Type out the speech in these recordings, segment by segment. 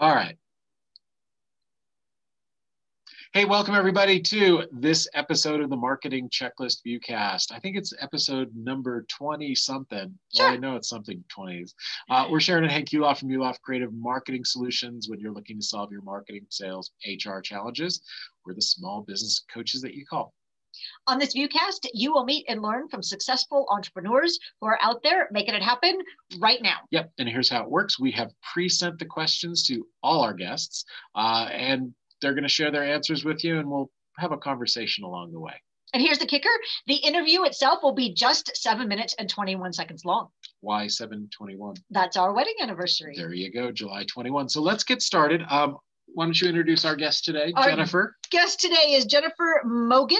All right. Hey, welcome everybody to this episode of the Marketing Checklist Viewcast. I think it's episode number 20 something. Sure. Well, I know it's something 20s. Uh, we're Sharyn and Hank Yuloff from Yuloff Creative Marketing Solutions. When you're looking to solve your marketing, sales, HR challenges, we're the small business coaches that you call. On this viewcast, you will meet and learn from successful entrepreneurs who are out there making it happen right now. Yep, and here's how it works. We have pre-sent the questions to all our guests, uh, and they're going to share their answers with you, and we'll have a conversation along the way. And here's the kicker the interview itself will be just seven minutes and 21 seconds long. Why 721? That's our wedding anniversary. There you go, July 21. So let's get started. Um, why don't you introduce our guest today, Our- Jennifer? Guest today is Jennifer Mogan.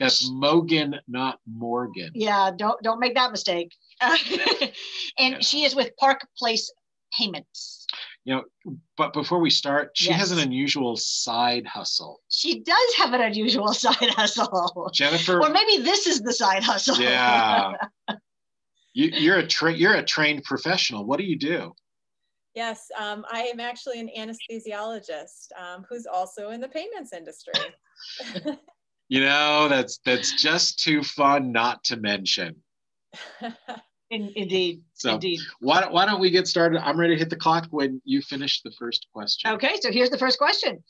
That's Mogan, not Morgan. Yeah, don't don't make that mistake. and she is with Park Place Payments. You know, but before we start, she has an unusual side hustle. She does have an unusual side hustle. Jennifer, Or maybe this is the side hustle. yeah, you, you're a tra- you're a trained professional. What do you do? Yes, um, I am actually an anesthesiologist um, who's also in the payments industry. You know, that's that's just too fun not to mention. In, indeed. So Indeed. why don't, why don't we get started? I'm ready to hit the clock when you finish the first question. Okay, so here's the first question.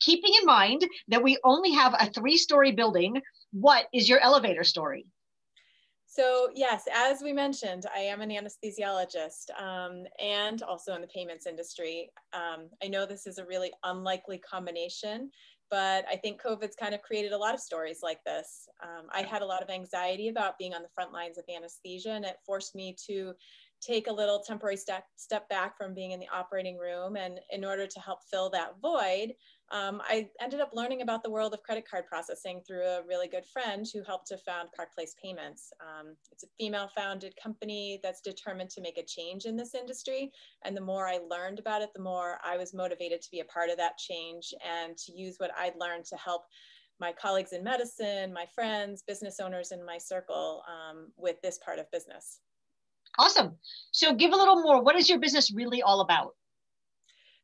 Keeping in mind that we only have a three story building, what is your elevator story? so yes, as we mentioned, I am an anesthesiologist um, and also in the payments industry. Um, I know this is a really unlikely combination, but I think COVID's kind of created a lot of stories like this. Um, I had a lot of anxiety about being on the front lines of anesthesia, and it forced me to take a little temporary step, step back from being in the operating room. And in order to help fill that void, um, I ended up learning about the world of credit card processing through a really good friend who helped to found Park Place Payments. Um, it's a female founded company that's determined to make a change in this industry. And the more I learned about it, the more I was motivated to be a part of that change and to use what I'd learned to help my colleagues in medicine, my friends, business owners in my circle um, with this part of business. Awesome. So give a little more. What is your business really all about?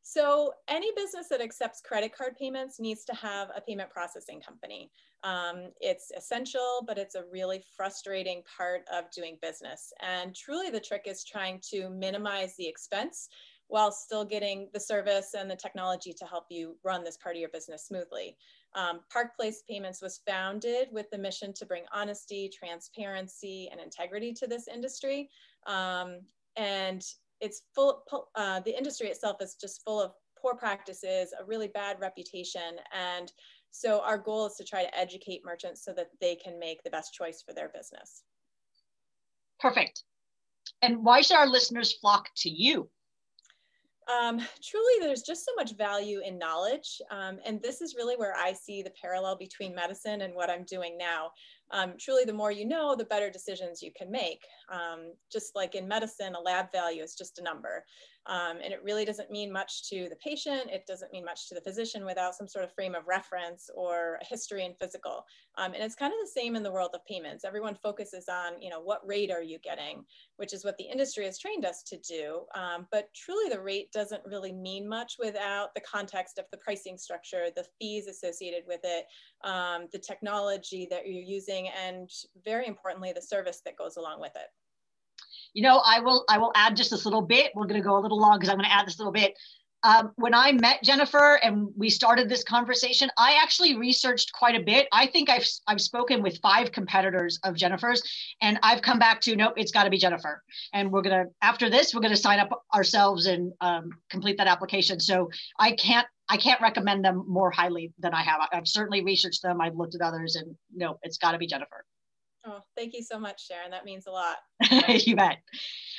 So any business that accepts credit card payments needs to have a payment processing company. Um, it's essential, but it's a really frustrating part of doing business. And truly the trick is trying to minimize the expense while still getting the service and the technology to help you run this part of your business smoothly. Um, Park Place Payments was founded with the mission to bring honesty, transparency, and integrity to this industry. Um, and it's full, uh, the industry itself is just full of poor practices, a really bad reputation. And so our goal is to try to educate merchants so that they can make the best choice for their business. Perfect. And why should our listeners flock to you? Um, truly, there's just so much value in knowledge. Um, and this is really where I see the parallel between medicine and what I'm doing now. Um, truly, the more you know, the better decisions you can make. Um, just like in medicine, a lab value is just a number. Um, and it really doesn't mean much to the patient. It doesn't mean much to the physician without some sort of frame of reference or history and physical. Um, and it's kind of the same in the world of payments. Everyone focuses on, you know, what rate are you getting, which is what the industry has trained us to do. Um, but truly, the rate doesn't really mean much without the context of the pricing structure, the fees associated with it, um, the technology that you're using, and very importantly, the service that goes along with it. You know, I will I will add just this little bit. We're going to go a little long because I'm going to add this little bit. Um, when I met Jennifer and we started this conversation, I actually researched quite a bit. I think I've I've spoken with five competitors of Jennifer's, and I've come back to nope, it's got to be Jennifer. And we're gonna after this, we're gonna sign up ourselves and um, complete that application. So I can't I can't recommend them more highly than I have. I've certainly researched them. I've looked at others, and no, it's got to be Jennifer. Oh, thank you so much, Sharyn. That means a lot. you bet.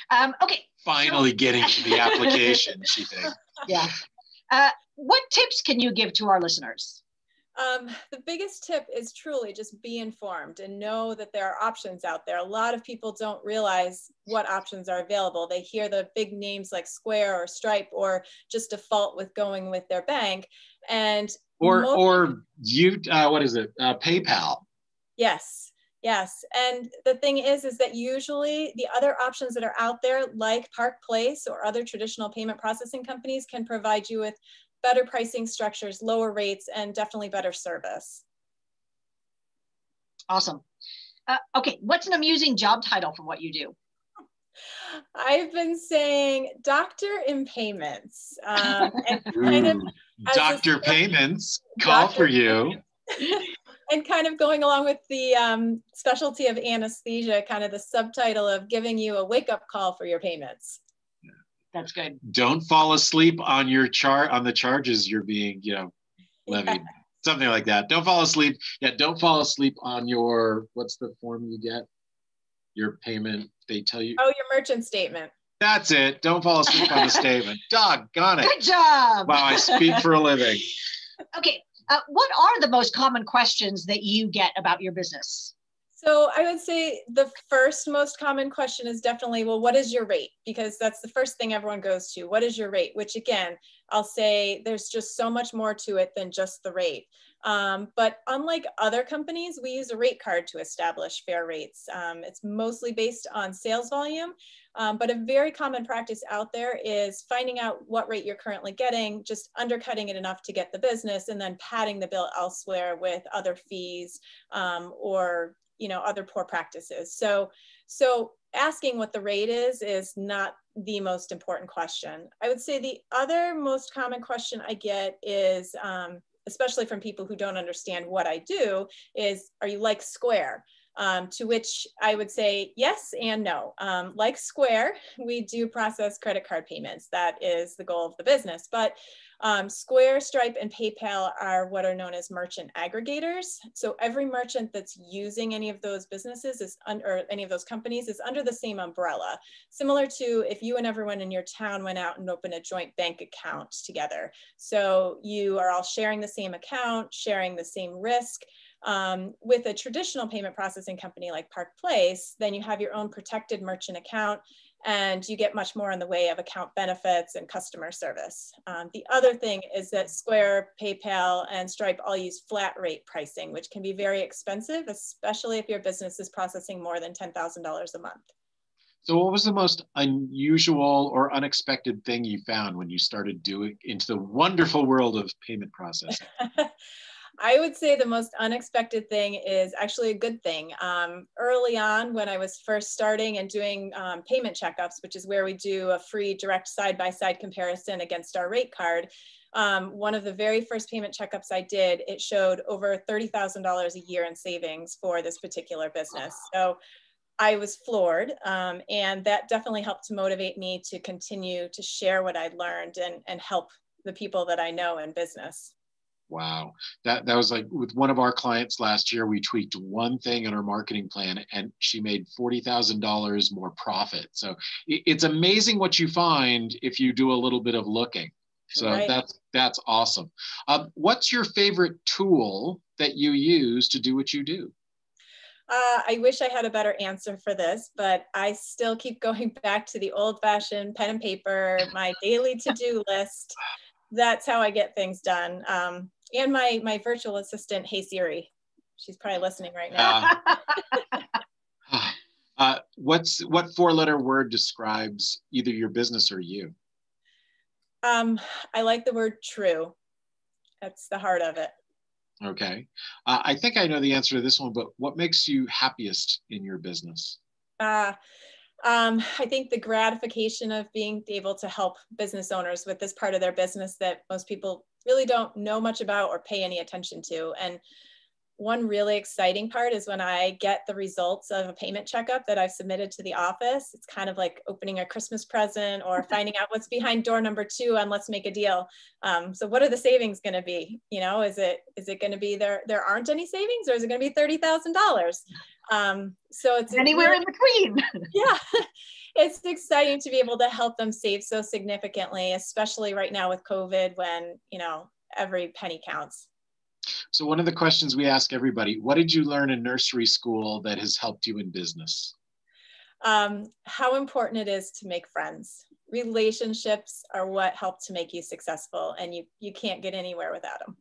Um, okay, Finally getting to the application, she thinks. yeah. Uh, what tips can you give to our listeners? Um, the biggest tip is truly just be informed and know that there are options out there. A lot of people don't realize what options are available. They hear the big names like Square or Stripe or just default with going with their bank. And Or most- or you uh, what is it? Uh, PayPal. yes, Yes, and the thing is, is that usually the other options that are out there, like Park Place or other traditional payment processing companies, can provide you with better pricing structures, lower rates, and definitely better service. Awesome. Uh, okay, what's an amusing job title for what you do? I've been saying doctor in payments. Um, and kind of doctor payments, call doctor for you. and kind of going along with the um, specialty of anesthesia, kind of the subtitle of giving you a wake up call for your payments. That's good. Don't fall asleep on your chart on the charges you're being, you know, levied. Yeah. Something like that. Don't fall asleep. Yeah, don't fall asleep on your what's the form you get? Your payment. They tell you. Oh, your merchant statement. That's it. Don't fall asleep on the statement. Dog Doggone it. Good job. Wow, I speak for a living. Okay, uh, what are the most common questions that you get about your business? So I would say the first most common question is definitely, well, what is your rate? Because that's the first thing everyone goes to. What is your rate? Which again, I'll say there's just so much more to it than just the rate. Um, but unlike other companies, we use a rate card to establish fair rates. Um, it's mostly based on sales volume, um, but a very common practice out there is finding out what rate you're currently getting, just undercutting it enough to get the business, and then padding the bill elsewhere with other fees um, or you know other poor practices. So, so asking what the rate is is not the most important question. I would say the other most common question I get is um, especially from people who don't understand what I do, is are you like Square? Um, to which I would say yes and no. Um, like Square, we do process credit card payments. That is the goal of the business. But um, Square, Stripe, and PayPal are what are known as merchant aggregators. So every merchant that's using any of those businesses is under any of those companies is under the same umbrella. Similar to if you and everyone in your town went out and opened a joint bank account together. So you are all sharing the same account, sharing the same risk. Um, with a traditional payment processing company like Park Place, then you have your own protected merchant account and you get much more in the way of account benefits and customer service. Um, the other thing is that Square, PayPal, and Stripe all use flat rate pricing, which can be very expensive, especially if your business is processing more than $10,000 a month. So what was the most unusual or unexpected thing you found when you started doing into the wonderful world of payment processing? I would say the most unexpected thing is actually a good thing. Um, early on, when I was first starting and doing um, payment checkups, which is where we do a free direct side by side comparison against our rate card, um, one of the very first payment checkups I did, it showed over $30,000 a year in savings for this particular business. So I was floored, um, and that definitely helped to motivate me to continue to share what I'd learned and, and help the people that I know in business. Wow. That that was like with one of our clients last year, we tweaked one thing in her marketing plan and she made $40,000 more profit. So it's amazing what you find if you do a little bit of looking. So right. that's that's awesome. Um, what's your favorite tool that you use to do what you do? Uh, I wish I had a better answer for this, but I still keep going back to the old fashioned pen and paper, my daily to do list. That's how I get things done. Um, and my my virtual assistant, Hey Siri. She's probably listening right now. Uh, uh, what's what four letter word describes either your business or you? Um, I like the word true. That's the heart of it. Okay. Uh, I think I know the answer to this one, but what makes you happiest in your business? Uh, um, I think the gratification of being able to help business owners with this part of their business that most people really don't know much about or pay any attention to. And one really exciting part is when I get the results of a payment checkup that I've submitted to the office. It's kind of like opening a Christmas present or finding out what's behind door number two on Let's Make a Deal. Um, so what are the savings going to be? You know, is it is it going to be there? There aren't any savings, or is it going to be thirty thousand dollars? Um, so it's anywhere in between. yeah, it's exciting to be able to help them save so significantly, especially right now with COVID, when you know every penny counts. So one of the questions we ask everybody, what did you learn in nursery school that has helped you in business? Um, how important it is to make friends. Relationships are what help to make you successful and you, you can't get anywhere without them.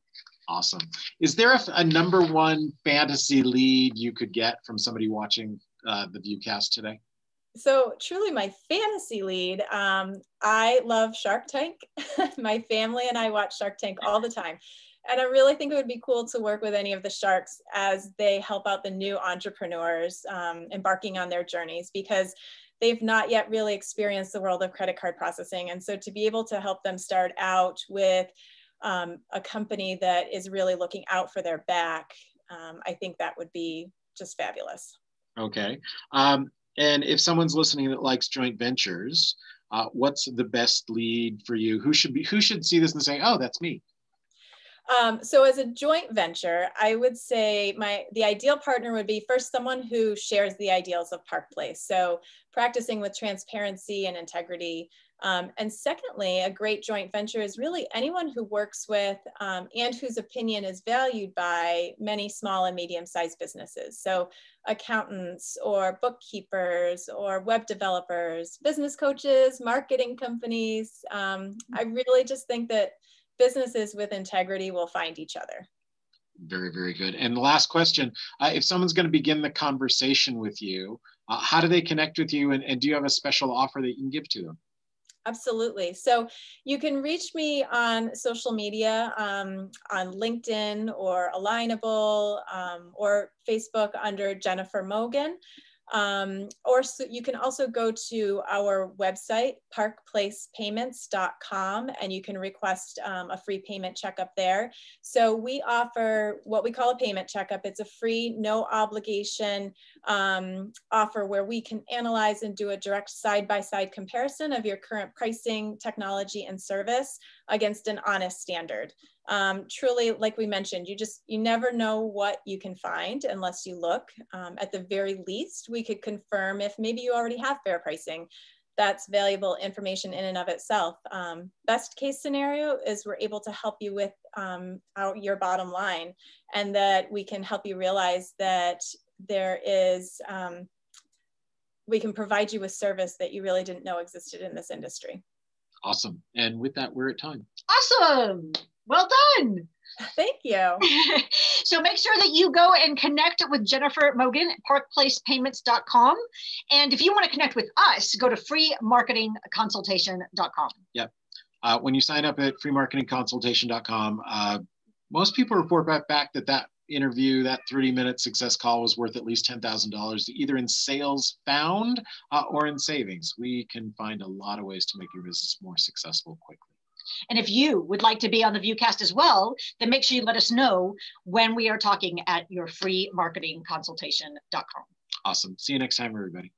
Awesome. Is there a, a number one fantasy lead you could get from somebody watching uh, the Viewcast today? So truly my fantasy lead, um, I love Shark Tank. my family and I watch Shark Tank all the time. And I really think it would be cool to work with any of the sharks as they help out the new entrepreneurs um, embarking on their journeys because they've not yet really experienced the world of credit card processing. And so to be able to help them start out with um, a company that is really looking out for their back, um, I think that would be just fabulous. Okay. Um, and if someone's listening that likes joint ventures, uh, what's the best lead for you? Who should be who should see this and say, "Oh, that's me"? Um, so as a joint venture, I would say my the ideal partner would be first someone who shares the ideals of Park Place. So practicing with transparency and integrity, um, and secondly, a great joint venture is really anyone who works with um, and whose opinion is valued by many small and medium sized businesses. So, accountants or bookkeepers or web developers, business coaches, marketing companies. Um, I really just think that businesses with integrity will find each other. Very, very good. And the last question uh, if someone's going to begin the conversation with you, uh, how do they connect with you? And, and do you have a special offer that you can give to them? Absolutely. So you can reach me on social media, um, on LinkedIn or Alignable um, or Facebook under Jennifer Mogan. Um, or so you can also go to our website, parkplacepayments.com, and you can request um, a free payment checkup there. So we offer what we call a payment checkup. It's a free, no obligation um, offer where we can analyze and do a direct side-by-side -side comparison of your current pricing, technology, and service against an honest standard um, truly, like we mentioned, you just, you never know what you can find unless you look. Um, at the very least, we could confirm if maybe you already have fair pricing. That's valuable information in and of itself. Um, best case scenario is we're able to help you with um, our, your bottom line and that we can help you realize that there is, um, we can provide you with service that you really didn't know existed in this industry. Awesome. And with that, we're at time. Awesome. Well done. Thank you. so make sure that you go and connect with Jennifer Mogan at parkplacepayments.com. And if you want to connect with us, go to freemarketingconsultation.com. Yep. Uh, when you sign up at freemarketingconsultation.com, uh, most people report back, back that that interview, that 30 minute success call was worth at least $10,000 either in sales found uh, or in savings. We can find a lot of ways to make your business more successful quickly. And if you would like to be on the Viewcast as well, then make sure you let us know when we are talking at your free marketing consultation.com. Awesome. See you next time, everybody.